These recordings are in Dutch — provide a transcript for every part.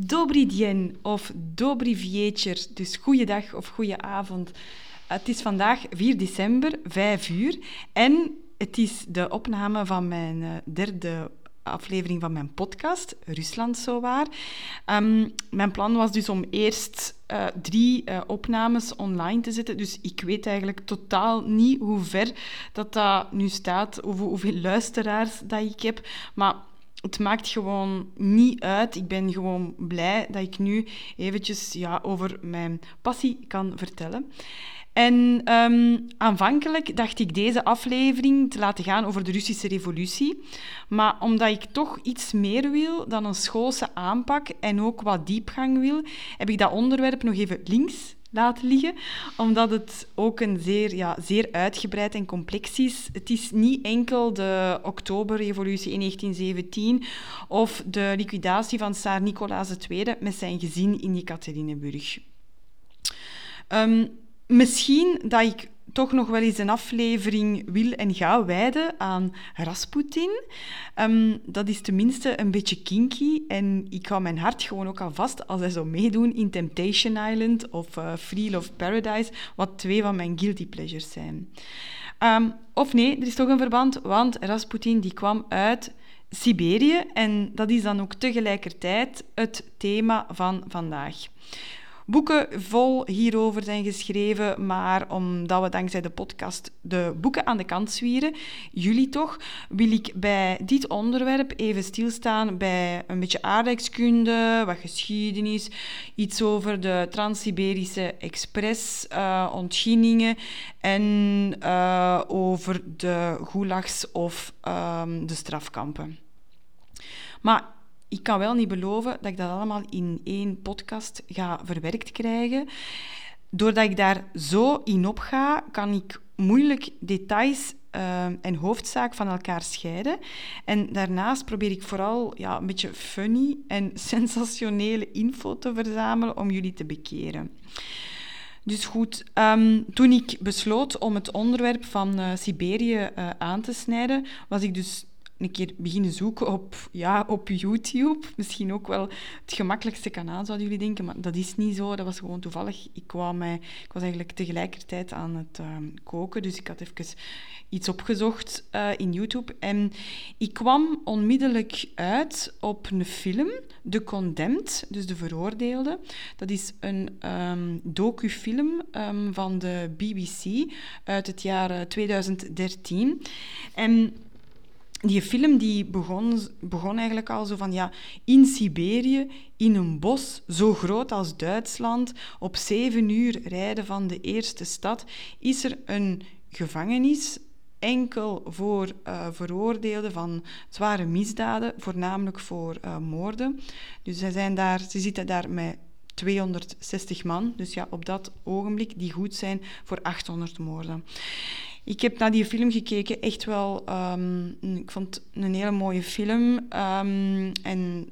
Dobry dien of dobry viecher, dus goeiedag of goeie avond. Het is vandaag 4 december, 5 uur. En het is de opname van mijn uh, derde aflevering van mijn podcast, Rusland Zowaar. Um, mijn plan was dus om eerst uh, drie uh, opnames online te zetten. Dus ik weet eigenlijk totaal niet hoe ver dat, dat nu staat, hoeveel, hoeveel luisteraars dat ik heb. Maar het maakt gewoon niet uit. Ik ben gewoon blij dat ik nu eventjes ja, over mijn passie kan vertellen. En um, aanvankelijk dacht ik deze aflevering te laten gaan over de Russische revolutie. Maar omdat ik toch iets meer wil dan een schoolse aanpak en ook wat diepgang wil, heb ik dat onderwerp nog even links laten liggen, omdat het ook een zeer, ja, zeer uitgebreid en complex is. Het is niet enkel de Oktoberrevolutie in 1917 of de liquidatie van Tsaar Nicolaas II met zijn gezin in Jekaterinburg. Um, misschien dat ik toch nog wel eens een aflevering wil en ga wijden aan Rasputin. Um, dat is tenminste een beetje kinky en ik hou mijn hart gewoon ook al vast als hij zou meedoen in Temptation Island of uh, Free Love Paradise, wat twee van mijn guilty pleasures zijn. Um, of nee, er is toch een verband, want Rasputin die kwam uit Siberië en dat is dan ook tegelijkertijd het thema van vandaag boeken vol hierover zijn geschreven, maar omdat we dankzij de podcast de boeken aan de kant zwieren, jullie toch, wil ik bij dit onderwerp even stilstaan bij een beetje aardrijkskunde, wat geschiedenis, iets over de Trans-Siberische Express, uh, ontginningen en uh, over de gulags of um, de strafkampen. Maar ik kan wel niet beloven dat ik dat allemaal in één podcast ga verwerkt krijgen. Doordat ik daar zo in op ga, kan ik moeilijk details uh, en hoofdzaak van elkaar scheiden. En daarnaast probeer ik vooral ja, een beetje funny en sensationele info te verzamelen om jullie te bekeren. Dus goed, um, toen ik besloot om het onderwerp van uh, Siberië uh, aan te snijden, was ik dus een keer beginnen zoeken op, ja, op YouTube. Misschien ook wel het gemakkelijkste kanaal, zouden jullie denken. Maar dat is niet zo. Dat was gewoon toevallig. Ik, kwam, ik was eigenlijk tegelijkertijd aan het uh, koken. Dus ik had even iets opgezocht uh, in YouTube. En ik kwam onmiddellijk uit op een film, The Condemned, dus De Veroordeelde. Dat is een um, docufilm um, van de BBC uit het jaar 2013. Eh, en die film die begon, begon eigenlijk al zo van, ja, in Siberië, in een bos zo groot als Duitsland, op zeven uur rijden van de eerste stad, is er een gevangenis enkel voor uh, veroordeelden van zware misdaden, voornamelijk voor uh, moorden. Dus zij zijn daar, ze zitten daar met 260 man, dus ja, op dat ogenblik, die goed zijn voor 800 moorden. Ik heb naar die film gekeken, echt wel. Um, ik vond het een hele mooie film. Um, en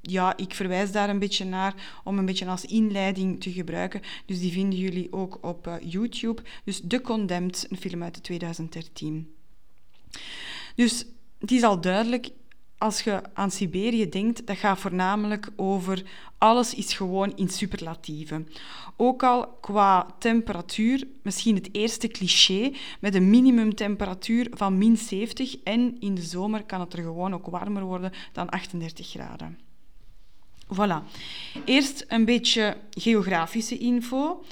ja, ik verwijs daar een beetje naar om een beetje als inleiding te gebruiken. Dus die vinden jullie ook op uh, YouTube. Dus The Condemned, een film uit 2013. Dus het is al duidelijk, als je aan Siberië denkt, dat gaat voornamelijk over alles is gewoon in superlatieven. Ook al qua temperatuur, misschien het eerste cliché, met een minimumtemperatuur van min 70 en in de zomer kan het er gewoon ook warmer worden dan 38 graden. Voilà. Eerst een beetje geografische info.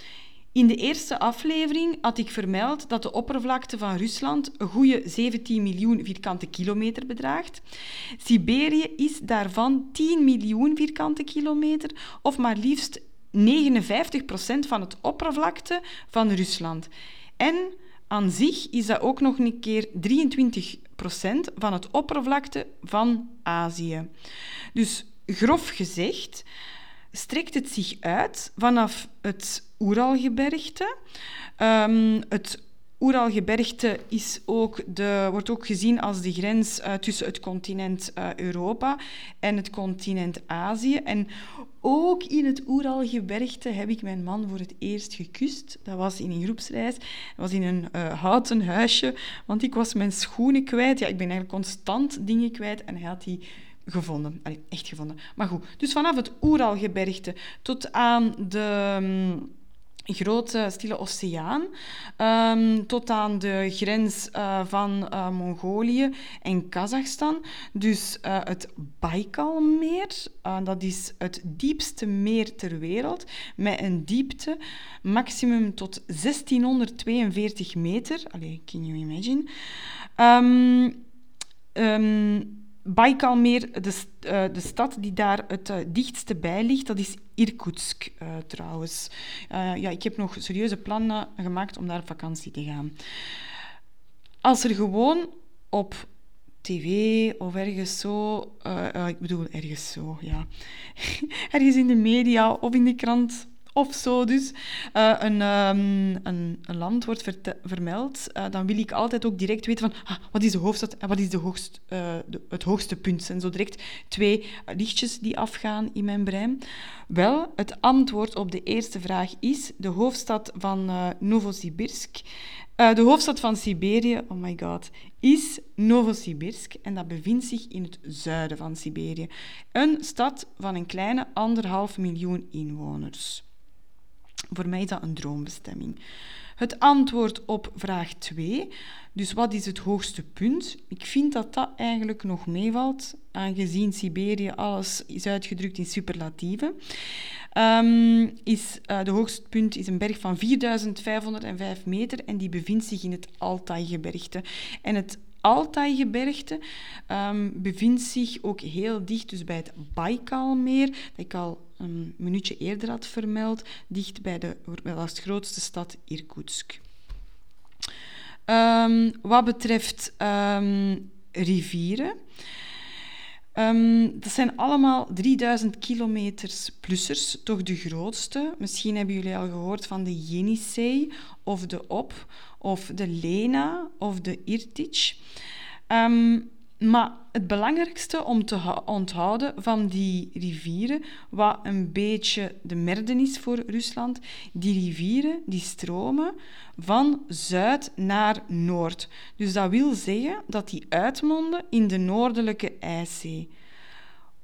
In de eerste aflevering had ik vermeld dat de oppervlakte van Rusland een goede 17 miljoen vierkante kilometer bedraagt. Siberië is daarvan 10 miljoen vierkante kilometer, of maar liefst 59 procent van het oppervlakte van Rusland. En aan zich is dat ook nog een keer 23 procent van het oppervlakte van Azië. Dus grof gezegd strekt het zich uit vanaf het Oeralgebergte. Um, het Oeralgebergte is ook de, wordt ook gezien als de grens uh, tussen het continent uh, Europa en het continent Azië. En ook in het Oeralgebergte heb ik mijn man voor het eerst gekust. Dat was in een groepsreis. Dat was in een uh, houten huisje, want ik was mijn schoenen kwijt. Ja, ik ben eigenlijk constant dingen kwijt en hij had die gevonden. Echt gevonden. Maar goed, dus vanaf het Oeralgebergte tot aan de... mm, grote stille oceaan, ehm, tot aan de grens eh, van eh, Mongolië en Kazachstan. Dus eh, het Baikalmeer, dat is het diepste meer ter wereld, met een diepte maximum tot 1642 meter. Allee, can you imagine? Um, um, Baikalmeer, de, uh, de stad die daar het uh, dichtste bij ligt, dat is Irkutsk uh, trouwens. ja, ik heb nog serieuze plannen gemaakt om daar op vakantie te gaan. Als er gewoon op tv of ergens zo, ik bedoel ergens zo, ja, ergens in de media of in de krant of zo dus, een, um, een, een, land wordt vermeld, uh, dan wil ik altijd ook direct weten van ah, wat is de hoofdstad en wat is de hoogst, de, het hoogste punt. En zo direct twee lichtjes die afgaan in mijn brein. Wel, het antwoord op de eerste vraag is de hoofdstad van Novosibirsk. de hoofdstad van Siberië, oh my god, is Novosibirsk en dat bevindt zich in het zuiden van Siberië. Een stad van een kleine anderhalf miljoen inwoners. Voor mij is dat een droombestemming. Het antwoord op vraag 2, dus wat is het hoogste punt? Ik vind dat dat eigenlijk nog meevalt, aangezien Siberië alles is uitgedrukt in superlatieven. Um, is, uh, de hoogste punt is een berg van 4505 meter en die bevindt zich in het Altai-gebergte. En het Altai-gebergte um, bevindt zich ook heel dicht dus bij het Baikalmeer, dat ik al een minuutje eerder had vermeld, dicht bij de als grootste stad Irkutsk. Um, wat betreft um, rivieren, um, dat zijn allemaal 3000 kilometers plussers, toch de grootste. Misschien hebben jullie al gehoord van de Yenisei of de Op of de Lena of de Irtych. Maar het belangrijkste om te onthouden van die rivieren, wat een beetje de merden is voor Rusland, die rivieren die stromen van zuid naar noord. Dus dat wil zeggen dat die uitmonden in de noordelijke IJszee.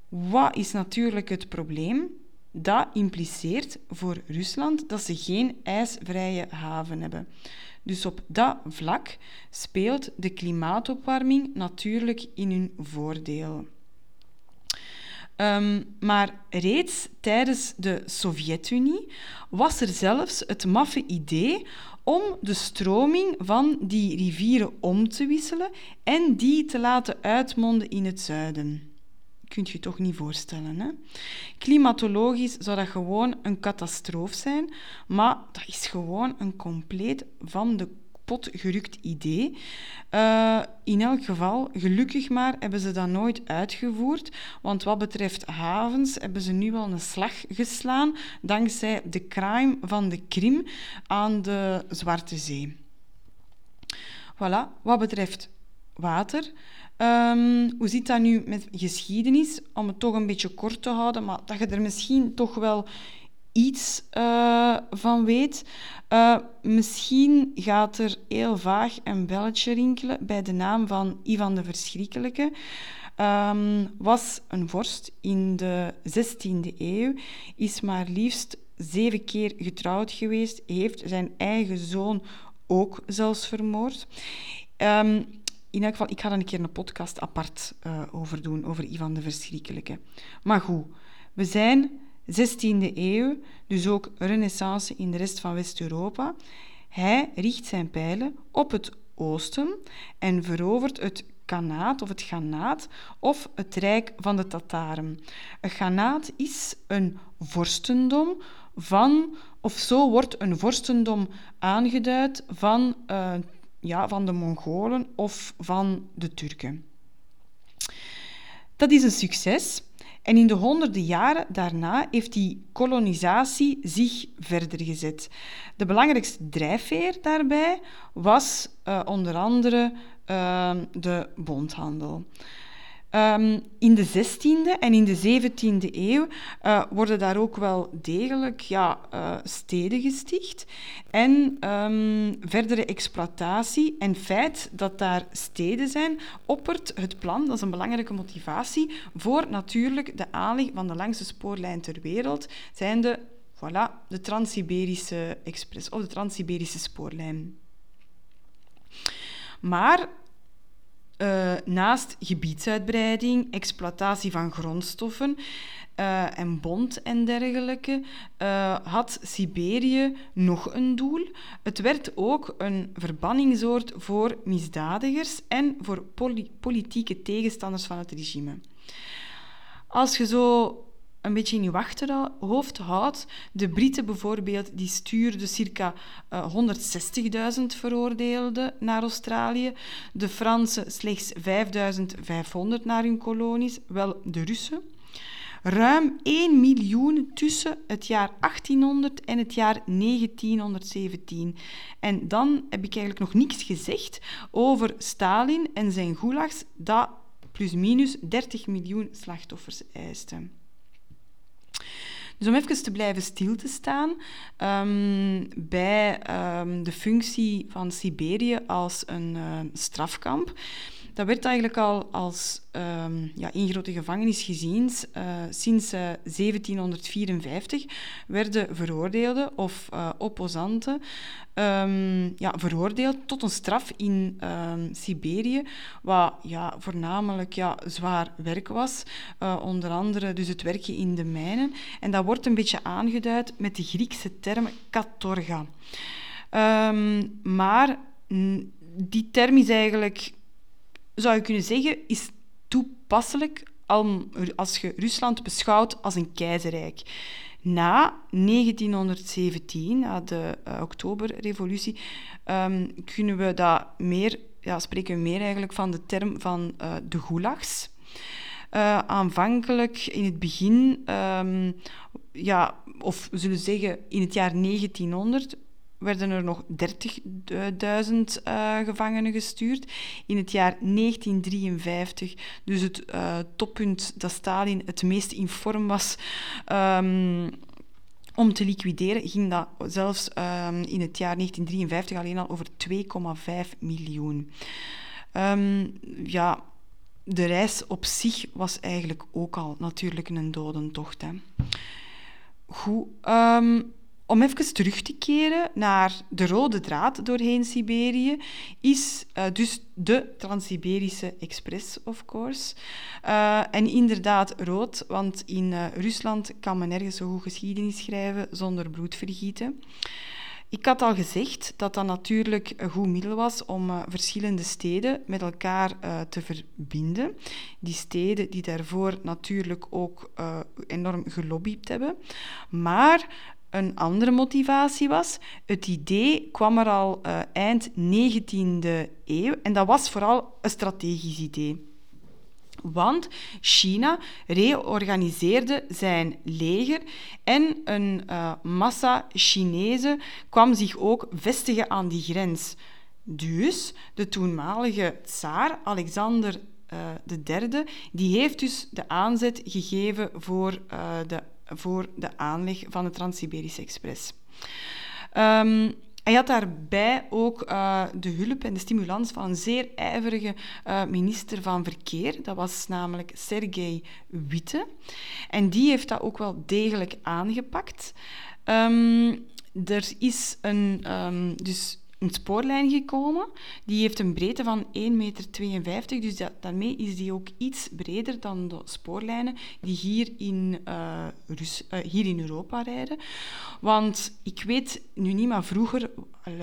Wat is natuurlijk het probleem? Dat impliceert voor Rusland dat ze geen ijsvrije haven hebben. Dus op dat vlak speelt de klimaatopwarming natuurlijk in hun voordeel. Um, maar reeds tijdens de Sovjet-Unie was er zelfs het maffe idee om de stroming van die rivieren om te wisselen en die te laten uitmonden in het zuiden kunt je toch niet voorstellen. Hè? Klimatologisch zou dat gewoon een catastrofe zijn, maar dat is gewoon een compleet van de pot gerukt idee. Uh, in elk geval, gelukkig maar, hebben ze dat nooit uitgevoerd, want wat betreft havens hebben ze nu wel een slag geslaan dankzij de crime van de Krim aan de Zwarte Zee. Voilà, wat betreft water Um, hoe zit dat nu met geschiedenis? Om het toch een beetje kort te houden, maar dat je er misschien toch wel iets uh, van weet. Uh, misschien gaat er heel vaag een belletje rinkelen bij de naam van Ivan de Verschrikkelijke. Um, was een vorst in de 16e eeuw, is maar liefst zeven keer getrouwd geweest, heeft zijn eigen zoon ook zelfs vermoord. Um, in elk geval, ik ga er een keer een podcast apart uh, over doen, over Ivan de Verschrikkelijke. Maar goed, we zijn 16e eeuw, dus ook renaissance in de rest van West-Europa. Hij richt zijn pijlen op het oosten en verovert het Kanaat of het Ghanaat of het Rijk van de Tataren. Een Ghanaat is een vorstendom van, of zo wordt een vorstendom aangeduid van uh, ja, van de Mongolen of van de Turken. Dat is een succes. En in de honderden jaren daarna heeft die kolonisatie zich verder gezet. De belangrijkste drijfveer daarbij was uh, onder andere uh, de bondhandel. Ehm, in de 16e en in de 17e eeuw uh, worden daar ook wel degelijk ja, uh, steden gesticht. En um, verdere exploitatie en feit dat daar steden zijn, oppert het plan, dat is een belangrijke motivatie, voor natuurlijk de aanleg van de langste spoorlijn ter wereld, zijnde voilà, de Trans-Siberische Express of de Trans-Siberische spoorlijn. Maar uh, naast gebiedsuitbreiding, exploitatie van grondstoffen uh, en bond en dergelijke, uh, had Siberië nog een doel. Het werd ook een verbanningsoord voor misdadigers en voor poli politieke tegenstanders van het regime. Als je zo een beetje in je achterhoofd houdt. De Britten bijvoorbeeld, die stuurden circa uh, eh, 160.000 veroordeelden naar Australië. De Fransen slechts 5.500 naar hun kolonies. Wel, de Russen. Ruim 1 miljoen tussen het jaar 1800 en het jaar 1917. En dan heb ik eigenlijk nog niks gezegd over Stalin en zijn gulags, dat plus minus 30 miljoen slachtoffers eisten. Dus om even te blijven stil te staan um, bij um, de functie van Siberië als een uh, strafkamp. Dat werd eigenlijk al als um, ja, grote gevangenis gezien. Uh, sinds uh, 1754 werden veroordeelden of uh, opposanten um, ja, veroordeeld tot een straf in um, Siberië, wat ja, voornamelijk ja, zwaar werk was. Onder andere dus het werken in de mijnen. En dat wordt een beetje aangeduid met de Griekse term katorga. maar die term is eigenlijk zou je kunnen zeggen, is toepasselijk als je Rusland beschouwt als een keizerrijk. Na 1917, na de uh, Oktoberrevolutie, um, kunnen we dat meer, ja, spreken we meer eigenlijk van de term van uh, de gulags. Uh, aanvankelijk in het begin, um, ja, of we zullen zeggen in het jaar 1900, werden er nog 30.000 uh, gevangenen gestuurd. In het jaar 1953, dus het uh, toppunt dat Stalin het meest in vorm was um, om te liquideren, ging dat zelfs um, in het jaar 1953 alleen al over 2,5 miljoen. Um, ja, de reis op zich was eigenlijk ook al natuurlijk een dodentocht. Hè. Goed. Om even terug te keren naar de rode draad doorheen Siberië, is uh, dus de Trans-Siberische Express, of course. Uh, en inderdaad rood, want in uh, Rusland kan men nergens zo goed geschiedenis schrijven zonder bloedvergieten. Ik had al gezegd dat dat natuurlijk een goed middel was om verschillende steden met elkaar te verbinden. Die steden die daarvoor natuurlijk ook enorm gelobbyd hebben. Maar een andere motivatie was. Het idee kwam er al uh, eind 19e eeuw en dat was vooral een strategisch idee. Want China reorganiseerde zijn leger en een uh, massa Chinezen kwam zich ook vestigen aan die grens. Dus de toenmalige tsaar Alexander uh, III, die heeft dus de aanzet gegeven voor uh, de voor de aanleg van de Trans-Siberische Express. Um, hij had daarbij ook uh, de hulp en de stimulans van een zeer ijverige uh, minister van Verkeer. Dat was namelijk Sergei Witte. En die heeft dat ook wel degelijk aangepakt. Um, er is een, um, dus een spoorlijn gekomen. Die heeft een breedte van 1,52 meter, dus daarmee is die ook iets breder dan de spoorlijnen die hier in, uh, Rus, uh, hier in Europa rijden. Want ik weet nu niet, maar vroeger,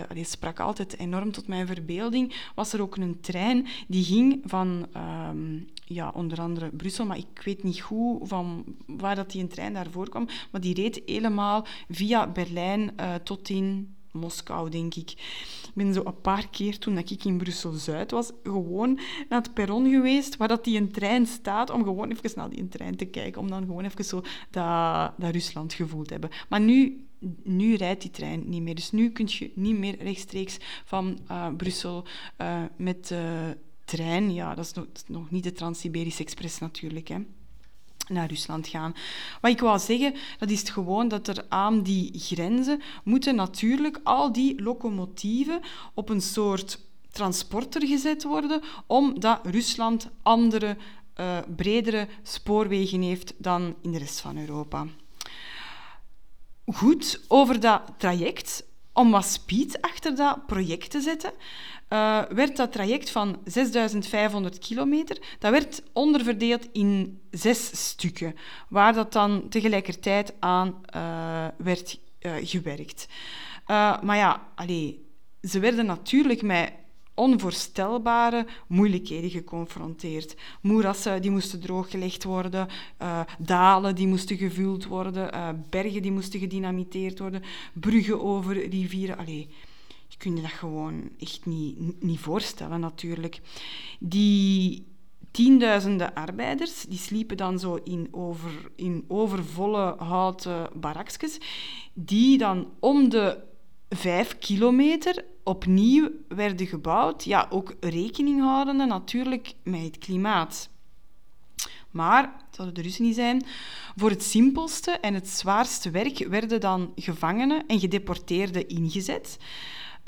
allee, sprak altijd enorm tot mijn verbeelding, was er ook een trein die ging van um, ja, onder andere Brussel, maar ik weet niet goed van waar dat die een trein daarvoor kwam, maar die reed helemaal via Berlijn uh, tot in Moskou, denk ik. Ik ben zo een paar keer, toen ik in Brussel-Zuid was, gewoon naar het perron geweest, waar dat die een trein staat, om gewoon even naar die trein te kijken, om dan gewoon even zo dat, dat Rusland gevoeld te hebben. Maar nu, nu rijdt die trein niet meer. Dus nu kun je niet meer rechtstreeks van uh, Brussel uh, met... Uh, trein. Ja, dat is nog, nog niet de Trans-Siberische Express natuurlijk. Hè naar Rusland gaan. Wat ik wou zeggen, dat is gewoon dat er aan die grenzen moeten natuurlijk al die locomotieven op een soort transporter gezet worden, omdat Rusland andere, uh, bredere spoorwegen heeft dan in de rest van Europa. Goed, over dat traject, om wat speed achter dat project te zetten, uh, werd dat traject van 6500 kilometer, dat werd onderverdeeld in zes stukken, waar dat dan tegelijkertijd aan uh, werd uh, gewerkt. maar ja, allee, ze werden natuurlijk met onvoorstelbare moeilijkheden geconfronteerd. Moerassen die moesten drooggelegd worden, dalen die moesten gevuld worden, bergen die moesten gedynamiteerd worden, bruggen over rivieren. Allee, je kunt je dat gewoon echt niet, niet voorstellen, natuurlijk. Die tienduizenden arbeiders, die sliepen dan zo in, over, in overvolle houten barakjes, die dan om de vijf kilometer opnieuw werden gebouwd. Ja, ook rekening houdende natuurlijk met het klimaat. Maar, zouden de Russen niet zijn, voor het simpelste en het zwaarste werk werden dan gevangenen en gedeporteerden ingezet.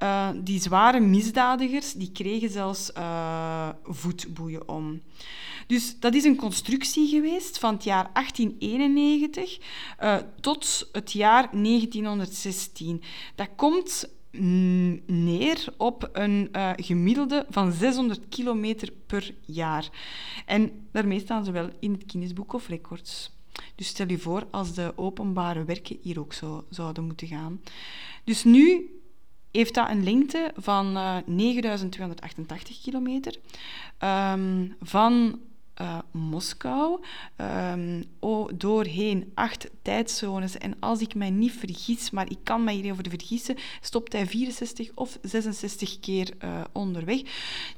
Uh, die zware misdadigers die kregen zelfs uh, voetboeien om. Dus dat is een constructie geweest van het jaar 1891 uh, eh, tot het jaar 1916. Dat komt neer op een gemiddelde van 600 kilometer per jaar. En daarmee staan ze wel in het Guinness Book of Records. Dus stel je voor als de openbare werken hier ook zo zouden moeten gaan. Dus nu heeft dat een lengte van uh, eh, 9288 kilometer. Um, van uh, Moskou um, doorheen acht tijdzones. En als ik mij niet vergis, maar ik kan mij hierover vergissen, stopt hij 64 of 66 keer uh, onderweg.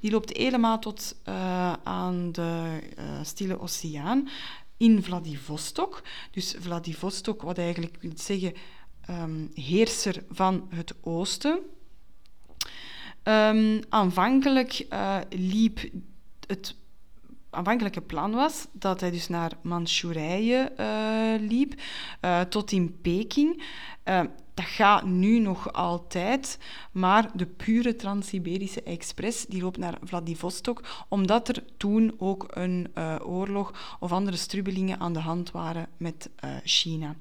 Die loopt helemaal tot aan de Stille Oceaan in Vladivostok. Dus Vladivostok, wat eigenlijk wil zeggen um, heerser van het oosten. Um, aanvankelijk uh, liep het aanvankelijke plan was dat hij dus naar Manchurije uh, liep, uh, tot in Peking. Uh, dat gaat nu nog altijd, maar de pure Trans-Siberische Express die loopt naar Vladivostok, omdat er toen ook een oorlog of andere strubbelingen aan de hand waren met China.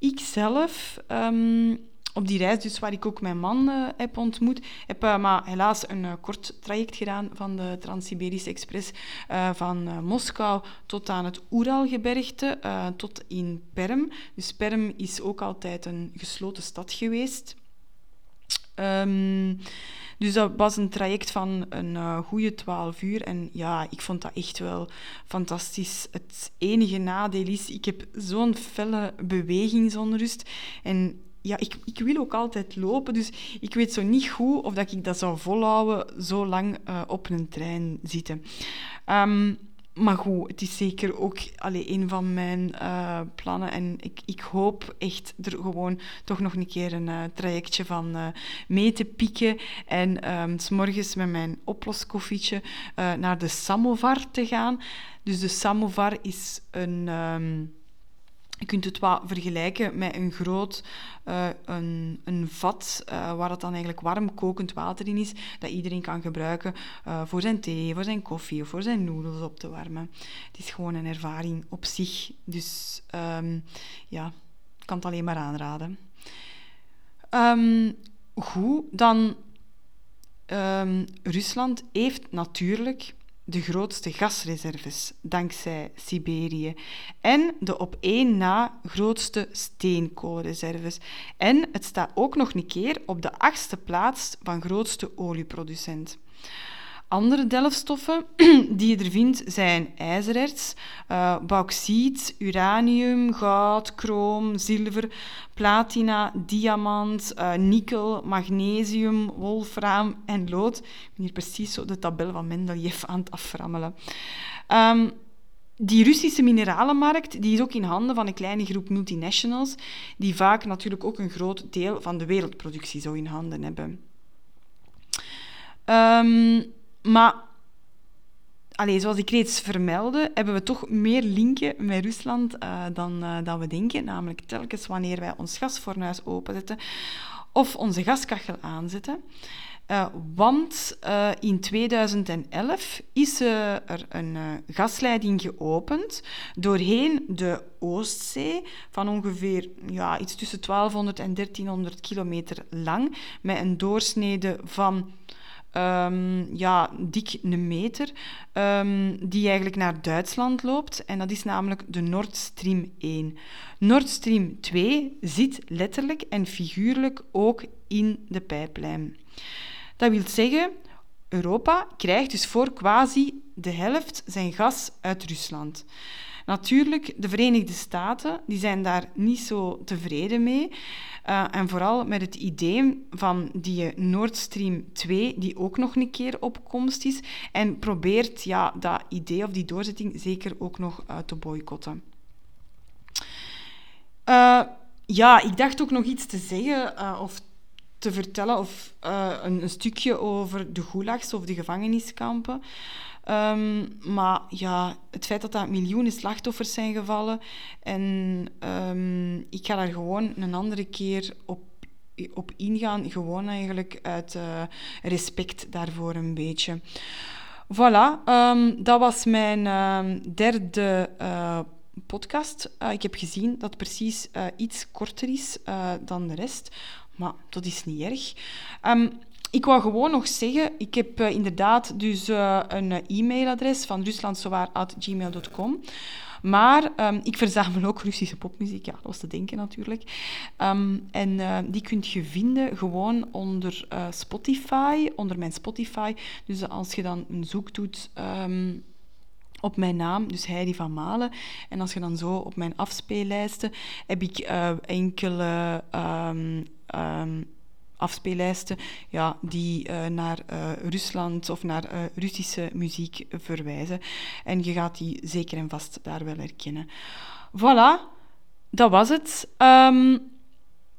Ik zelf um, op die reis, dus waar ik ook mijn man uh, heb ontmoet, heb uh, maar helaas een uh, kort traject gedaan van de Trans-Siberische Express van Moskou tot aan het Oeralgebergte, tot in Perm. Dus Perm is ook altijd een gesloten stad geweest. Um, dus dat was een traject van een uh, goede twaalf uur. En ja, ik vond dat echt wel fantastisch. Het enige nadeel is, ik heb zo'n felle bewegingsonrust. En ja, ik, ik wil ook altijd lopen, dus ik weet zo niet goed of dat ik dat zou volhouden zo lang uh, op een trein zitten. Um, maar goed, het is zeker ook allee, een van mijn uh, plannen. En ik, ik hoop echt er gewoon toch nog een keer een uh, trajectje van uh, mee te pieken. En um, s morgens met mijn oploskoffietje naar de samovar te gaan. Dus de samovar is een... Um, je kunt het wat vergelijken met een groot uh, een, een vat uh, waar het dan eigenlijk warm kokend water in is, dat iedereen kan gebruiken uh, voor zijn thee, voor zijn koffie of voor zijn noedels op te warmen. Het is gewoon een ervaring op zich. Dus um, ja, ik kan het alleen maar aanraden. Um, goed, dan um, Rusland heeft natuurlijk de grootste gasreserves dankzij Siberië en de op één na grootste steenkoolreserves. En het staat ook nog een keer op de achtste plaats van grootste olieproducent. Andere delfstoffen die je er vindt zijn ijzererts, uh, bauxiet, uranium, goud, chroom, zilver, platina, diamant, uh, nikkel, magnesium, wolfraam en lood. Ik ben hier precies zo de tabel van Mendeleev aan het aframmelen. Um, die Russische mineralenmarkt die is ook in handen van een kleine groep multinationals, die vaak natuurlijk ook een groot deel van de wereldproductie zo in handen hebben. Um, maar Allee, zoals ik reeds vermeldde, hebben we toch meer linken met Rusland dan, dan we denken. Namelijk telkens wanneer wij ons gasfornuis openzetten of onze gaskachel aanzetten. Uh, want in 2011 is er een gasleiding geopend doorheen de Oostzee van ongeveer ja, iets tussen 1200 en 1300 kilometer lang, met een doorsnede van um, ja, dik een meter, um, die eigenlijk naar Duitsland loopt. En dat is namelijk de Nord Stream 1. Nord Stream 2 zit letterlijk en figuurlijk ook in de pijplijn. Dat wil zeggen, Europa krijgt dus voor quasi de helft zijn gas uit Rusland. Natuurlijk, de Verenigde Staten die zijn daar niet zo tevreden mee. Uh, en vooral met het idee van die Nord Stream 2, die ook nog een keer op komst is. En probeert ja, dat idee of die doorzetting zeker ook nog uh, te boycotten. Uh, ja, ik dacht ook nog iets te zeggen of te vertellen of een, een, stukje over de gulags of de gevangeniskampen. Um, maar ja, het feit dat dat miljoenen slachtoffers zijn gevallen en um, ik ga daar gewoon een andere keer op, op ingaan, gewoon eigenlijk uit uh, respect daarvoor een beetje. Voilà, um, dat was mijn derde uh, podcast. Uh, ik heb gezien dat het precies iets korter is dan de rest. Maar dat is niet erg. Ik wou gewoon nog zeggen, ik heb uh, inderdaad dus uh, een e-mailadres van ruslandsowaar.gmail.com. Maar um, ik verzamel ook Russische popmuziek, ja, dat was te denken natuurlijk. Um, en die kunt je vinden gewoon onder Spotify, onder mijn Spotify. Dus als je dan een zoek doet um, op mijn naam, dus Heidi van Malen. En als je dan zo op mijn afspeellijsten heb ik enkele afspeellijsten ja, die uh, naar uh, Rusland of naar uh, Russische muziek verwijzen. En je gaat die zeker en vast daar wel herkennen. Voilà, dat was het. Um,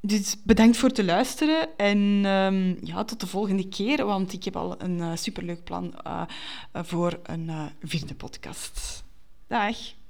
dus bedankt voor het luisteren en um, ja, tot de volgende keer, want ik heb al een superleuk plan voor een vierde podcast. Dag!